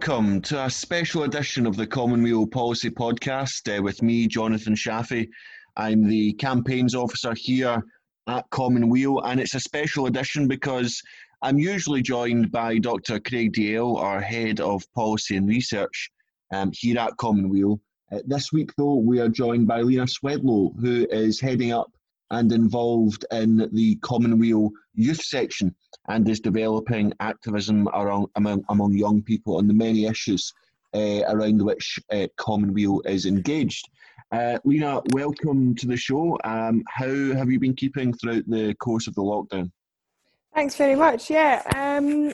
Welcome to a special edition of the Commonweal Policy Podcast uh, with me, Jonathon Shafi. I'm the campaigns officer here at Commonweal, and it's a special edition because I'm usually joined by Dr. Craig Dalzell, our head of policy and research um, here at Commonweal. Uh, this week, though, we are joined by Lena Swedlow, who is heading up and involved in the Commonweal youth section and is developing activism around, among, among young people on the many issues uh, around which uh, Commonweal is engaged. Uh, Lena, welcome to the show. Um, how have you been keeping throughout the course of the lockdown? Thanks very much. Yeah, um,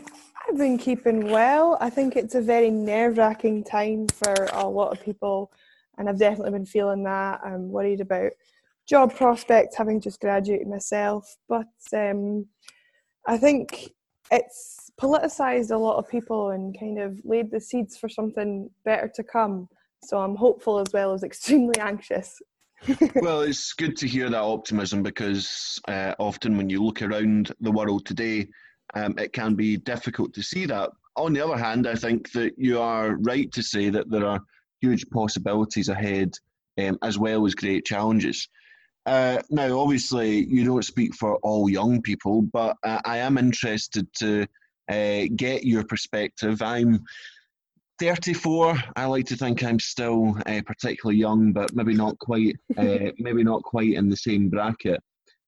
I've been keeping well. I think it's a very nerve wracking time for a lot of people, and I've definitely been feeling that. I'm worried about job prospects, having just graduated myself. But um, I think it's politicised a lot of people and kind of laid the seeds for something better to come. So I'm hopeful as well as extremely anxious. well, it's good to hear that optimism because uh, often when you look around the world today, um, it can be difficult to see that. On the other hand, I think that you are right to say that there are huge possibilities ahead um, as well as great challenges. Uh, now, obviously, you don't speak for all young people, but uh, I am interested to uh, get your perspective. I'm 34. I like to think I'm still uh, particularly young, but maybe not quite. Uh, maybe not quite in the same bracket.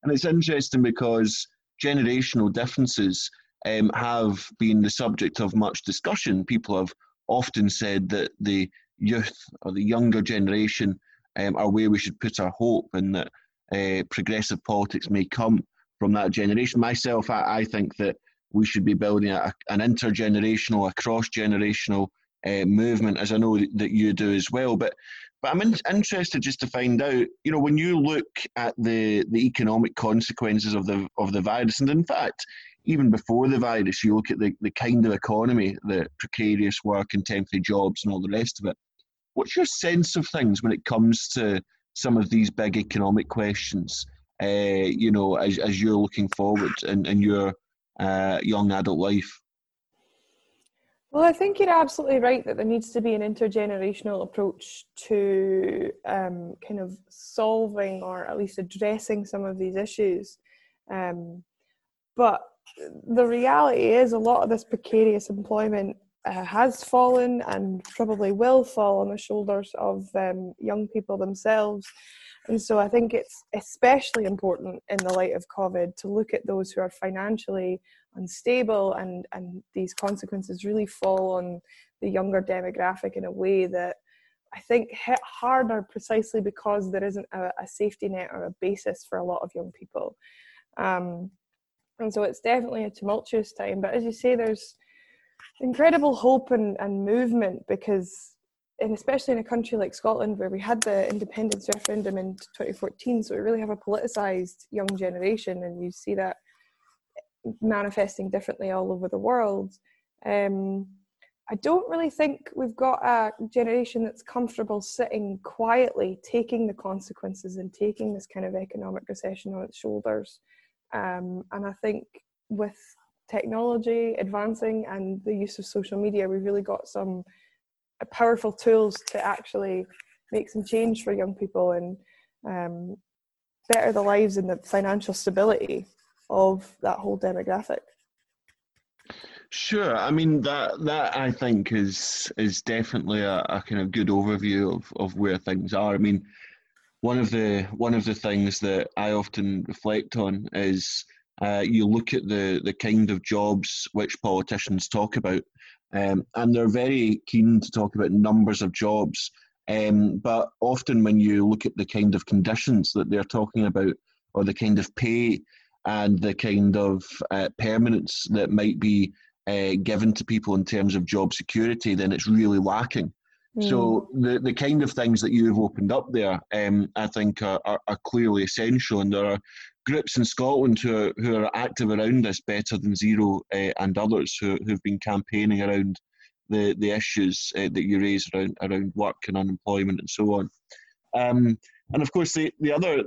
And it's interesting because generational differences um, have been the subject of much discussion. People have often said that the youth or the younger generation um, are where we should put our hope, and that uh, progressive politics may come from that generation. Myself, I, I think that we should be building a, an intergenerational, a cross generational uh, movement, as I know that you do as well. But but I'm in, interested just to find out, you know, when you look at the the economic consequences of the of the virus, and in fact, even before the virus, you look at the, the kind of economy, the precarious work and temporary jobs and all the rest of it. What's your sense of things when it comes to some of these big economic questions? Uh, you know, as as you're looking forward in, in your uh, young adult life. Well, I think you're absolutely right that there needs to be an intergenerational approach to um, kind of solving or at least addressing some of these issues. Um, but the reality is, a lot of this precarious employment uh, has fallen and probably will fall on the shoulders of um, young people themselves. And so I think it's especially important in the light of COVID to look at those who are financially unstable and, and these consequences really fall on the younger demographic in a way that I think hit harder precisely because there isn't a, a safety net or a basis for a lot of young people. Um, and so it's definitely a tumultuous time. But as you say, there's incredible hope and, and movement because and especially in a country like Scotland where we had the independence referendum in 2014 so we really have a politicized young generation and you see that manifesting differently all over the world um, I don't really think we've got a generation that's comfortable sitting quietly, taking the consequences and taking this kind of economic recession on its shoulders. Um, and I think with technology advancing and the use of social media, we've really got some powerful tools to actually make some change for young people and um, better the lives and the financial stability of that whole demographic. Sure, I mean that that I think is is definitely a, a kind of good overview of, of where things are. I mean, one of the one of the things that I often reflect on is uh, you look at the, the kind of jobs which politicians talk about, um, and they're very keen to talk about numbers of jobs. Um, but often, when you look at the kind of conditions that they're talking about, or the kind of pay and the kind of uh, permanence that might be uh, given to people in terms of job security, then it's really lacking. Mm. So the the kind of things that you've opened up there, um, I think, are, are, are, clearly essential, and there are groups in Scotland who are, who are active around this, Better Than Zero uh, and others who who've been campaigning around the the issues uh, that you raise around around work and unemployment and so on. Um, and of course, the the other,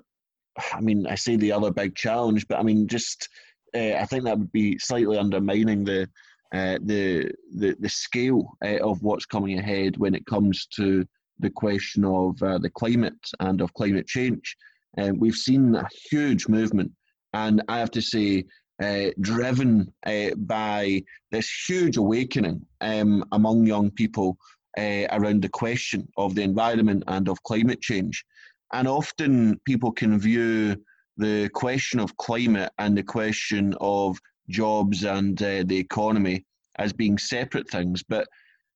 I mean, I say the other big challenge, but I mean, just uh, I think that would be slightly undermining the uh, the, the the scale uh, of what's coming ahead when it comes to the question of uh, the climate and of climate change. Um, we've seen a huge movement, and I have to say, uh, driven uh, by this huge awakening um, among young people around the question of the environment and of climate change. And often people can view the question of climate and the question of jobs and uh, the economy as being separate things, but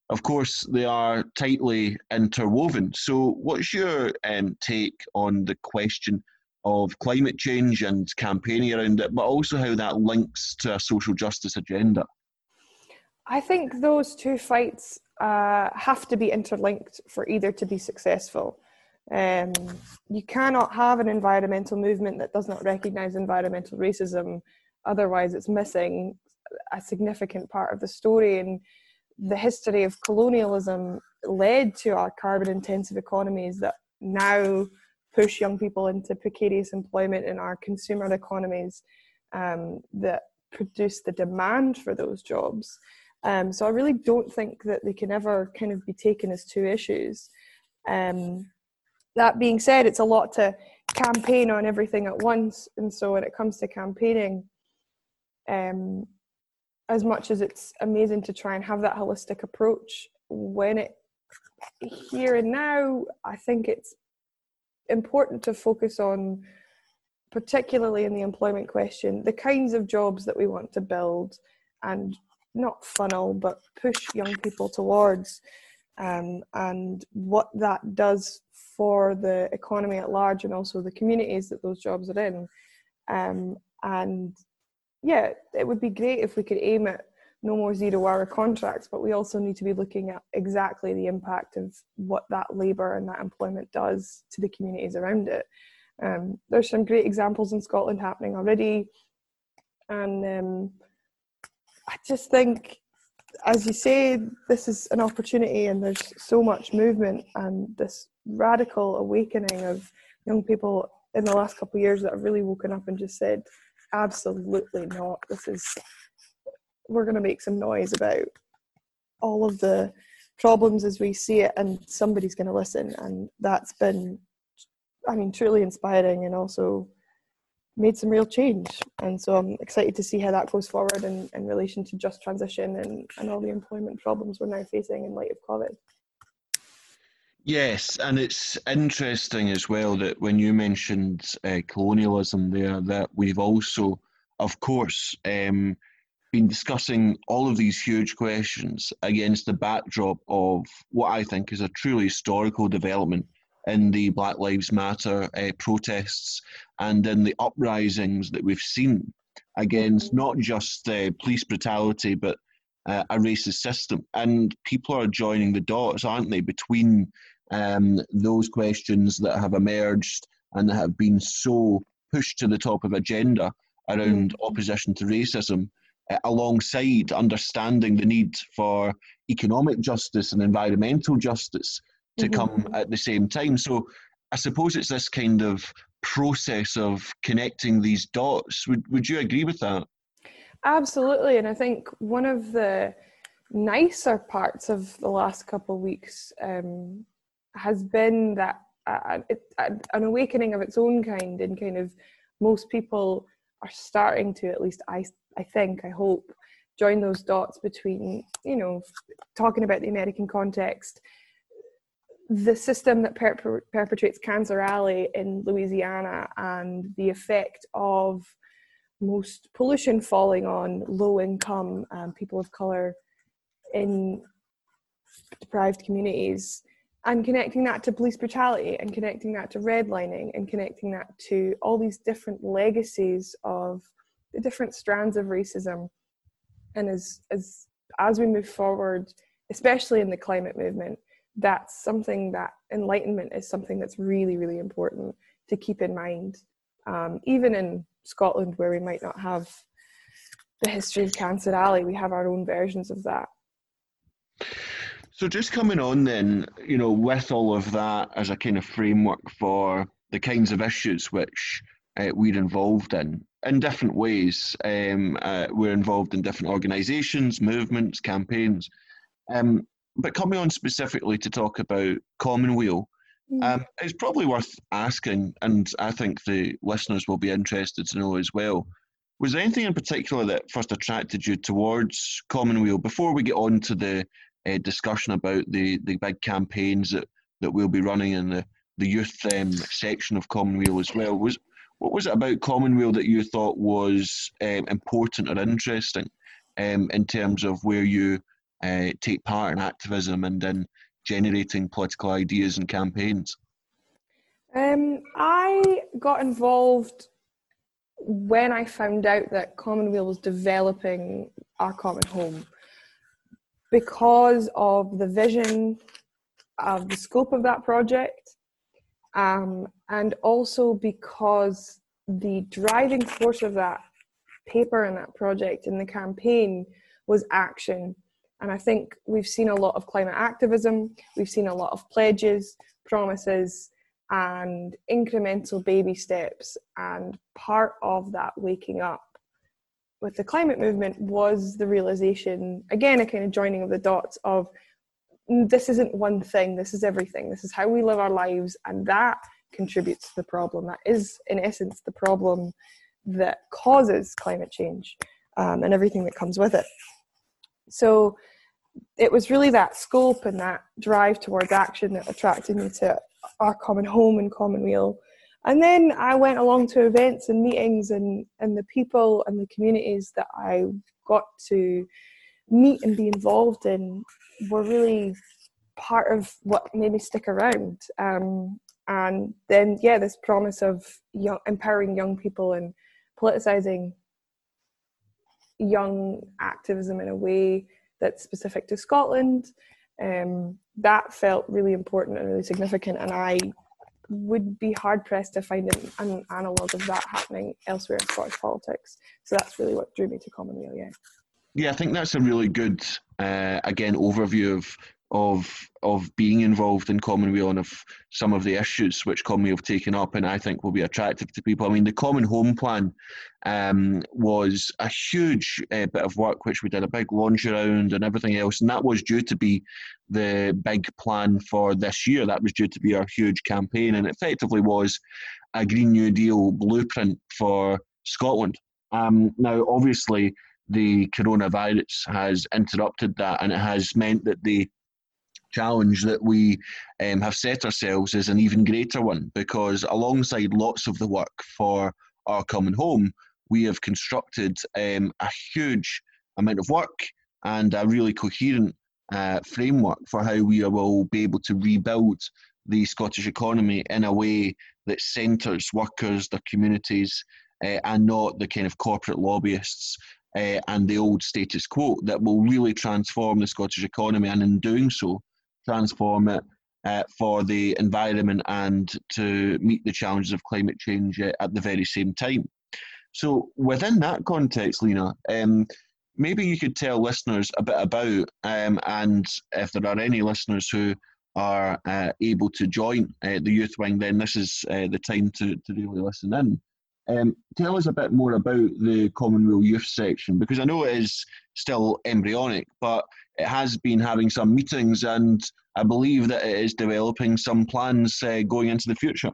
of course they are tightly interwoven. So, what's your um, take on the question of climate change and campaigning around it, but also how that links to a social justice agenda? I think those two fights uh, have to be interlinked for either to be successful. Um, you cannot have an environmental movement that does not recognize environmental racism, otherwise, it's missing a significant part of the story. And the history of colonialism led to our carbon intensive economies that now push young people into precarious employment in our consumer economies um, that produce the demand for those jobs. Um, so I really don't think that they can ever kind of be taken as two issues. Um, that being said, it's a lot to campaign on everything at once, and so when it comes to campaigning, um, as much as it's amazing to try and have that holistic approach, when it here and now, I think it's important to focus on, particularly in the employment question, the kinds of jobs that we want to build and not funnel, but push young people towards, um, and what that does for the economy at large and also the communities that those jobs are in. Um, and yeah, it would be great if we could aim at no more zero hour contracts, but we also need to be looking at exactly the impact of what that labour and that employment does to the communities around it. Um, there's some great examples in Scotland happening already, and um, I just think, as you say, this is an opportunity, and there's so much movement and this radical awakening of young people in the last couple of years that have really woken up and just said, absolutely not. This is we're going to make some noise about all of the problems as we see it, and somebody's going to listen. And that's been, I mean, truly inspiring and also made some real change. And so I'm excited to see how that goes forward in, in relation to just transition and, and all the employment problems we're now facing in light of COVID. Yes, and it's interesting as well that when you mentioned uh, colonialism there, that we've also, of course, um, been discussing all of these huge questions against the backdrop of what I think is a truly historical development in the Black Lives Matter uh, protests and in the uprisings that we've seen against not just uh, police brutality but uh, a racist system. And people are joining the dots, aren't they, between um, those questions that have emerged and that have been so pushed to the top of agenda around mm. opposition to racism, uh, alongside understanding the need for economic justice and environmental justice to mm-hmm. come at the same time. So I suppose it's this kind of process of connecting these dots. Would would you agree with that? Absolutely, and I think one of the nicer parts of the last couple of weeks um, has been that uh, it, uh, an awakening of its own kind, and kind of most people are starting to, at least I, I think, I hope, join those dots between, you know, talking about the American context, the system that per- perpetrates Cancer Alley in Louisiana, and the effect of most pollution falling on low income um, people of color in deprived communities and connecting that to police brutality and connecting that to redlining and connecting that to all these different legacies of the different strands of racism. And as as as we move forward especially in the climate movement that's something that enlightenment is something that's really really important to keep in mind. Um, even in scotland where we might not have the history of cancer alley we have our own versions of that so just coming on then, you know, with all of that as a kind of framework for the kinds of issues which uh, we're involved in, in different ways. Um, uh, we're involved in different organisations, movements, campaigns. Um, but coming on specifically to talk about Commonweal, mm. um, it's probably worth asking, and I think the listeners will be interested to know as well. Was there anything in particular that first attracted you towards Commonweal before we get on to the uh, discussion about the, the big campaigns that, that we'll be running in the, the youth um, section of Commonweal as well? Was what was it about Commonweal that you thought was um, important or interesting um, in terms of where you uh, take part in activism and in generating political ideas and campaigns? Um, I got involved when I found out that Commonweal was developing our common home because of the vision of the scope of that project um, and also because the driving force of that paper and that project in the campaign was action. And I think we've seen a lot of climate activism, we've seen a lot of pledges, promises, and incremental baby steps. And part of that waking up with the climate movement was the realization, again, a kind of joining of the dots of this isn't one thing, this is everything. This is how we live our lives, and that contributes to the problem. That is, in essence, the problem that causes climate change um, and everything that comes with it. So it was really that scope and that drive towards action that attracted me to our common home and commonweal. And then I went along to events and meetings, and, and the people and the communities that I got to meet and be involved in were really part of what made me stick around. Um, and then, yeah, this promise of young, empowering young people and politicizing young activism in a way that's specific to Scotland. Um, that felt really important and really significant, and I would be hard pressed to find an, an analogue of that happening elsewhere in Scottish politics. So that's really what drew me to Commonweal. Yeah. Yeah, I think that's a really good, uh, again, overview of of of being involved in Commonweal and of some of the issues which Commonweal have taken up, and I think will be attractive to people. I mean, the Common Home Plan um, was a huge uh, bit of work which we did a big launch around and everything else, and that was due to be the big plan for this year. That was due to be our huge campaign, and effectively was a Green New Deal blueprint for Scotland. Um, now, obviously the coronavirus has interrupted that and it has meant that the challenge that we um, have set ourselves is an even greater one because alongside lots of the work for our common home we have constructed um, a huge amount of work and a really coherent uh, framework for how we will be able to rebuild the Scottish economy in a way that centres workers, their communities, uh, and not the kind of corporate lobbyists uh, and the old status quo that will really transform the Scottish economy, and in doing so, transform it uh, for the environment and to meet the challenges of climate change uh, at the very same time. So, within that context, Lena, um, maybe you could tell listeners a bit about, um, and if there are any listeners who are uh, able to join uh, the youth wing, then this is uh, the time to, to really listen in. Um, tell us a bit more about the Commonweal Youth section because I know it is still embryonic, but it has been having some meetings and I believe that it is developing some plans uh, going into the future.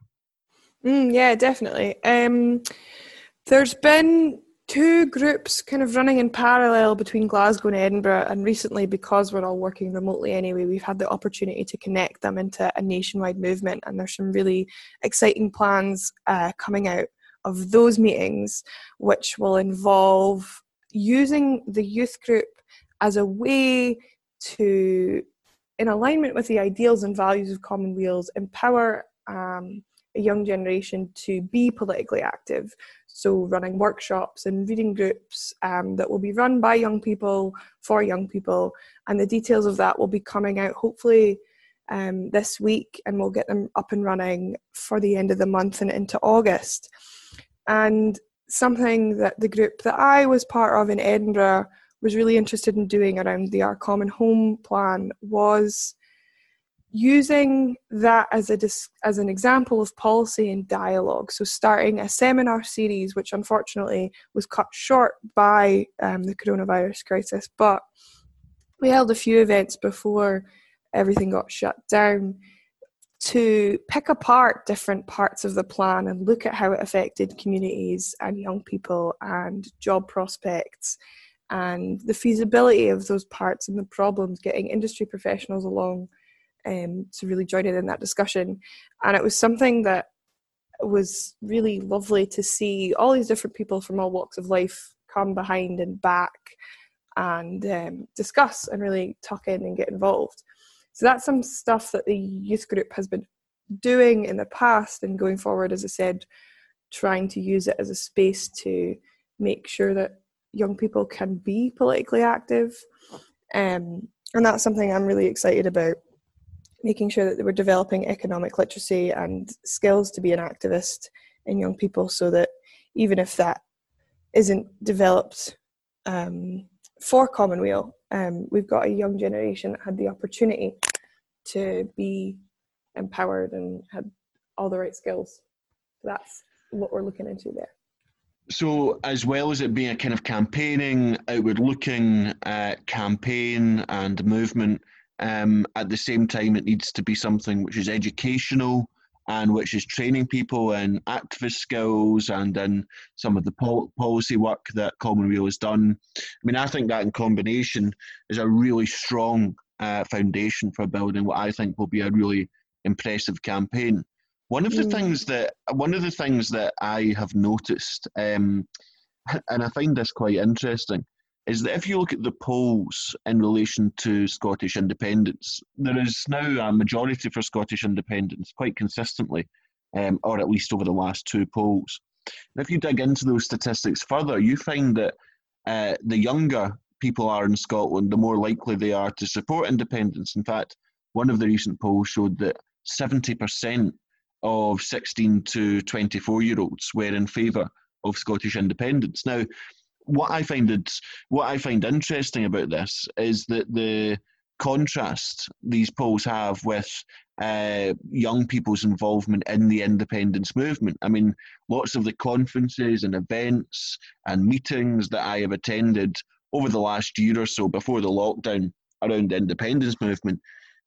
Mm, yeah, definitely. Um, there's been two groups kind of running in parallel between Glasgow and Edinburgh, and recently, because we're all working remotely anyway, we've had the opportunity to connect them into a nationwide movement, and there's some really exciting plans uh, coming out of those meetings, which will involve using the youth group as a way to, in alignment with the ideals and values of Common Commonweals, empower um, a young generation to be politically active. So, running workshops and reading groups um, that will be run by young people for young people, and the details of that will be coming out hopefully um, this week, and we'll get them up and running for the end of the month and into August. And something that the group that I was part of in Edinburgh was really interested in doing around the Our Common Home plan was using that as a as an example of policy and dialogue. So starting a seminar series, which unfortunately was cut short by um, the coronavirus crisis, but we held a few events before everything got shut down to pick apart different parts of the plan and look at how it affected communities and young people and job prospects and the feasibility of those parts and the problems, getting industry professionals along um, to really join in in that discussion. And it was something that was really lovely to see all these different people from all walks of life come behind and back and um, discuss and really tuck in and get involved. So that's some stuff that the youth group has been doing in the past and going forward, as I said, trying to use it as a space to make sure that young people can be politically active. Um, and that's something I'm really excited about making sure that they were developing economic literacy and skills to be an activist in young people so that even if that isn't developed um, for Commonweal, um, we've got a young generation that had the opportunity to be empowered and had all the right skills. That's what we're looking into there. So, as well as it being a kind of campaigning, outward looking uh, campaign and movement, um, at the same time, it needs to be something which is educational and which is training people in activist skills and in some of the pol- policy work that Commonweal has done. I mean, I think that in combination is a really strong uh, foundation for building what I think will be a really impressive campaign. One of the mm. things that one of the things that I have noticed, um, and I find this quite interesting, is that if you look at the polls in relation to Scottish independence, there is now a majority for Scottish independence quite consistently, um, or at least over the last two polls. And if you dig into those statistics further, you find that uh, the younger people are in Scotland, the more likely they are to support independence. In fact, one of the recent polls showed that 70% of 16 to 24 year olds were in favour of Scottish independence. Now, what I find it, what I find interesting about this is that the contrast these polls have with uh, young people's involvement in the independence movement. I mean, lots of the conferences and events and meetings that I have attended over the last year or so before the lockdown around the independence movement,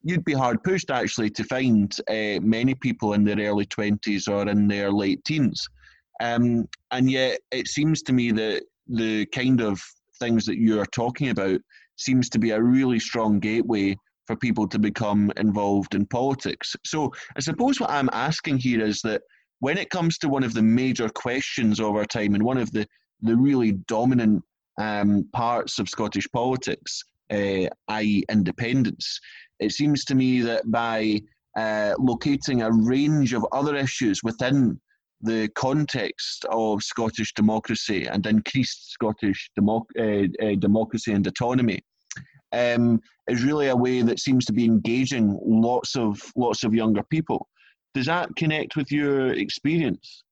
you'd be hard pushed actually to find uh, many people in their early 20s or in their late teens. Um, and yet, it seems to me that the kind of things that you are talking about seems to be a really strong gateway for people to become involved in politics. So I suppose what I'm asking here is that when it comes to one of the major questions of our time and one of the, the really dominant um, parts of Scottish politics, uh, i.e., independence, it seems to me that by uh, locating a range of other issues within the context of Scottish democracy and increased Scottish democ- uh, uh, democracy and autonomy um, is really a way that seems to be engaging lots of lots of younger people. Does that connect with your experience?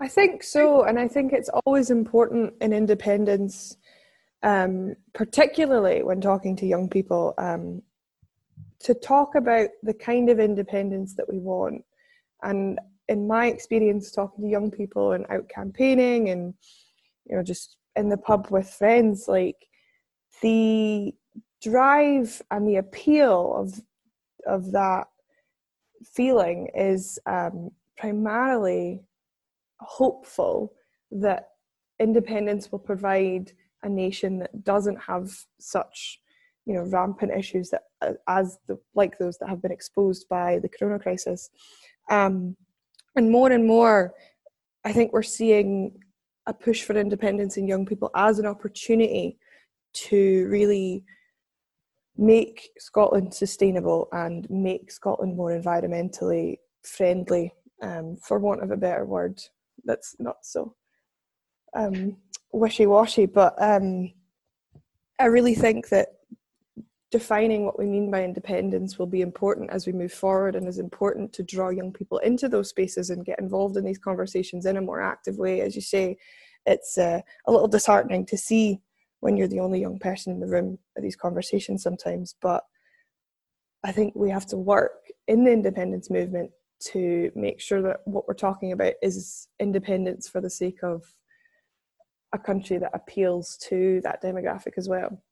I think so, and I think it's always important in independence, um, particularly when talking to young people, um, to talk about the kind of independence that we want. And in my experience talking to young people and out campaigning and you know just in the pub with friends like the drive and the appeal of of that feeling is um, primarily hopeful that independence will provide a nation that doesn't have such you know rampant issues that as the, like those that have been exposed by the corona crisis. Um, and more and more i think we're seeing a push for independence in young people as an opportunity to really make Scotland sustainable and make Scotland more environmentally friendly, um, for want of a better word. That's not so um, wishy washy, but um, I really think that defining what we mean by independence will be important as we move forward and is important to draw young people into those spaces and get involved in these conversations in a more active way as you say it's uh, a little disheartening to see when you're the only young person in the room at these conversations sometimes but I think we have to work in the independence movement to make sure that what we're talking about is independence for the sake of a country that appeals to that demographic as well.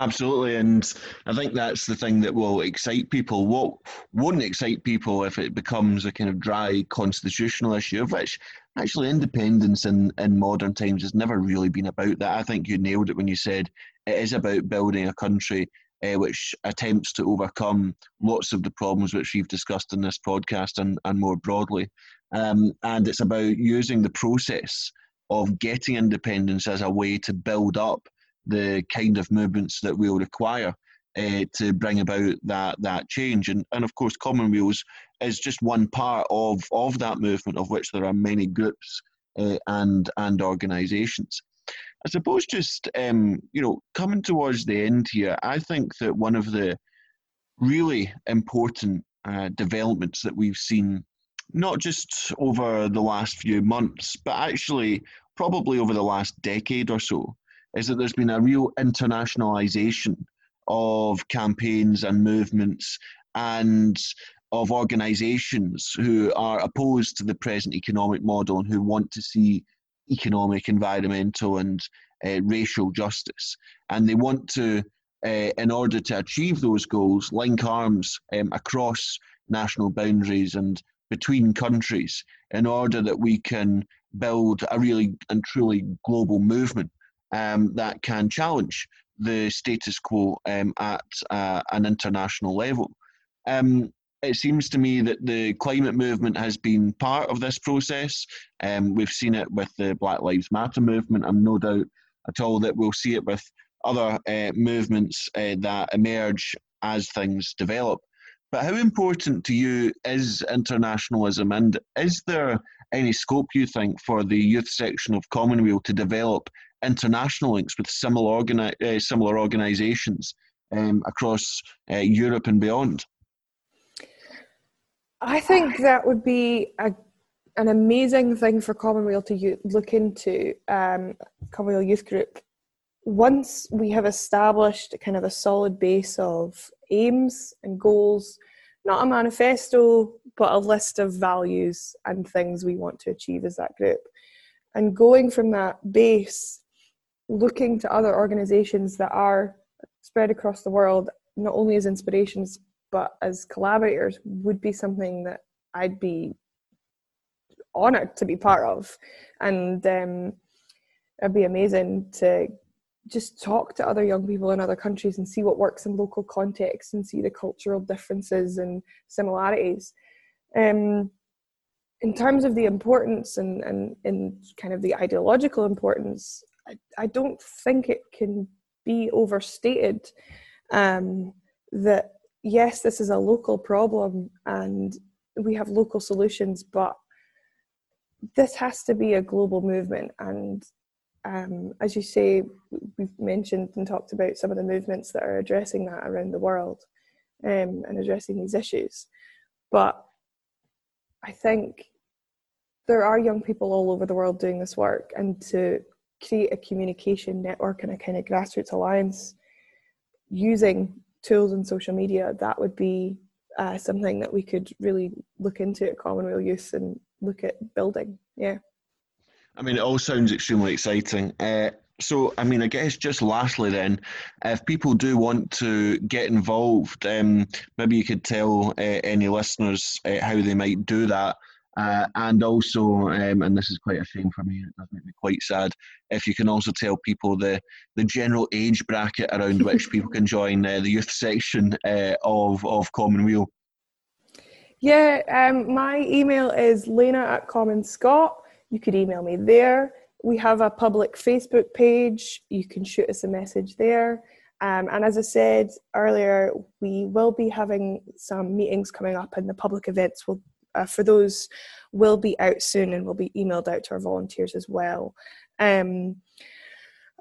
Absolutely, and I think that's the thing that will excite people. What won't excite people if it becomes a kind of dry constitutional issue, of which actually independence in, in modern times has never really been about that. I think you nailed it when you said it is about building a country uh, which attempts to overcome lots of the problems which we've discussed in this podcast and, and more broadly. Um, and it's about using the process of getting independence as a way to build up the kind of movements that we'll require uh, to bring about that that change. And and of course, Commonweals is just one part of of that movement, of which there are many groups uh, and and organisations. I suppose just um, you know coming towards the end here, I think that one of the really important uh, developments that we've seen, not just over the last few months, but actually probably over the last decade or so, is that there's been a real internationalization of campaigns and movements and of organizations who are opposed to the present economic model and who want to see economic, environmental, and uh, racial justice. And they want to, uh, in order to achieve those goals, link arms um, across national boundaries and between countries in order that we can build a really and truly global movement um, that can challenge the status quo um, at uh, an international level. Um, it seems to me that the climate movement has been part of this process. Um, we've seen it with the Black Lives Matter movement. I'm no doubt at all that we'll see it with other uh, movements uh, that emerge as things develop. But how important to you is internationalism, and is there any scope you think for the youth section of Commonweal to develop international links with similar, organi- uh, similar organisations um, across uh, Europe and beyond? I think that would be a, an amazing thing for Commonweal to look into, um, Commonweal Youth Group. Once we have established kind of a solid base of aims and goals, not a manifesto, but a list of values and things we want to achieve as that group. And going from that base, looking to other organizations that are spread across the world, not only as inspirations, but as collaborators, would be something that I'd be honored to be part of. And um, it'd be amazing to just talk to other young people in other countries and see what works in local contexts and see the cultural differences and similarities. Um, in terms of the importance and, and in kind of the ideological importance, I, don't think it can be overstated um, that yes, this is a local problem and we have local solutions, but this has to be a global movement. And um, as you say, we've mentioned and talked about some of the movements that are addressing that around the world um, and addressing these issues. But I think there are young people all over the world doing this work, and to create a communication network and a kind of grassroots alliance using tools and social media, that would be uh, something that we could really look into at Commonweal Youth and look at building. Yeah. I mean, it all sounds extremely exciting. Uh, so, I mean, I guess just lastly, then, if people do want to get involved, um, maybe you could tell uh, any listeners uh, how they might do that. Uh, and also, um, and this is quite a shame for me, it does make me quite sad, if you can also tell people the, the general age bracket around which people can join uh, the youth section uh, of, of Commonweal. Yeah, um, my email is lena at Common Scott. You could email me there. We have a public Facebook page. You can shoot us a message there. Um, and as I said earlier, we will be having some meetings coming up, and the public events will, uh, for those, will be out soon and will be emailed out to our volunteers as well. Um,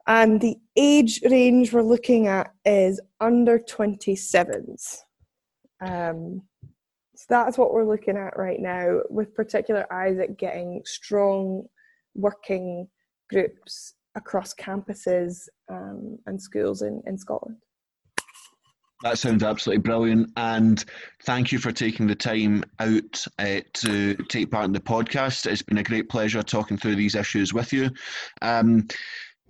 and the age range we're looking at is under 27s. Um, so that's what we're looking at right now, with particular eyes at getting strong working groups across campuses um, and schools in, in Scotland. That sounds absolutely brilliant. And thank you for taking the time out uh, to take part in the podcast. It's been a great pleasure talking through these issues with you. Um,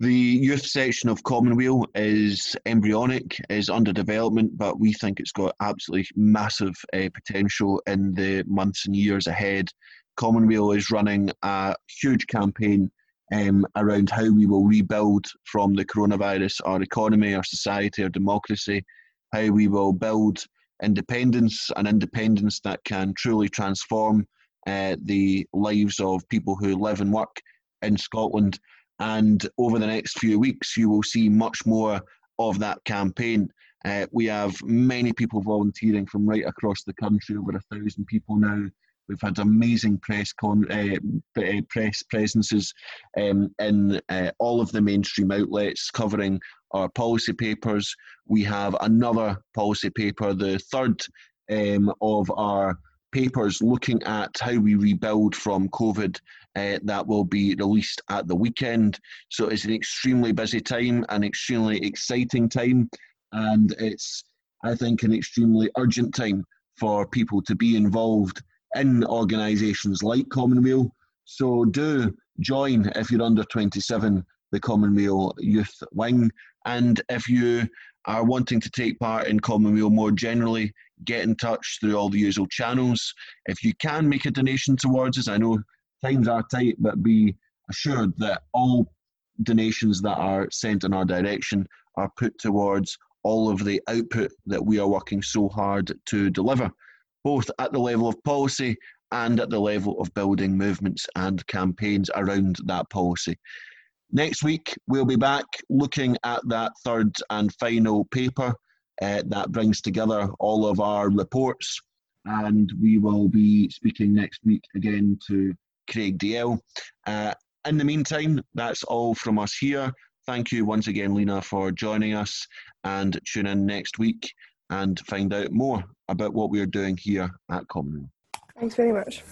the youth section of Commonweal is embryonic, is under development, but we think it's got absolutely massive uh, potential in the months and years ahead. Commonweal is running a huge campaign um, around how we will rebuild from the coronavirus our economy, our society, our democracy, how we will build independence, an independence that can truly transform uh, the lives of people who live and work in Scotland. And over the next few weeks, you will see much more of that campaign. Uh, we have many people volunteering from right across the country, over a thousand people now We've had amazing press con, uh, press presences um, in uh, all of the mainstream outlets covering our policy papers. We have another policy paper, the third um, of our papers looking at how we rebuild from COVID uh, that will be released at the weekend. So it's an extremely busy time, an extremely exciting time, and it's, I think, an extremely urgent time for people to be involved in organisations like Commonweal. So do join if you're under 27 the Commonweal Youth Wing. And if you are wanting to take part in Commonweal more generally, get in touch through all the usual channels. If you can make a donation towards us, I know times are tight, but be assured that all donations that are sent in our direction are put towards all of the output that we are working so hard to deliver both at the level of policy and at the level of building movements and campaigns around that policy. Next week, we'll be back looking at that third and final paper uh, that brings together all of our reports. And we will be speaking next week again to Craig Dalzell. Uh, in the meantime, that's all from us here. Thank you once again, Lena, for joining us and tune in next week and find out more about what we're doing here at Commonweal. Thanks very much.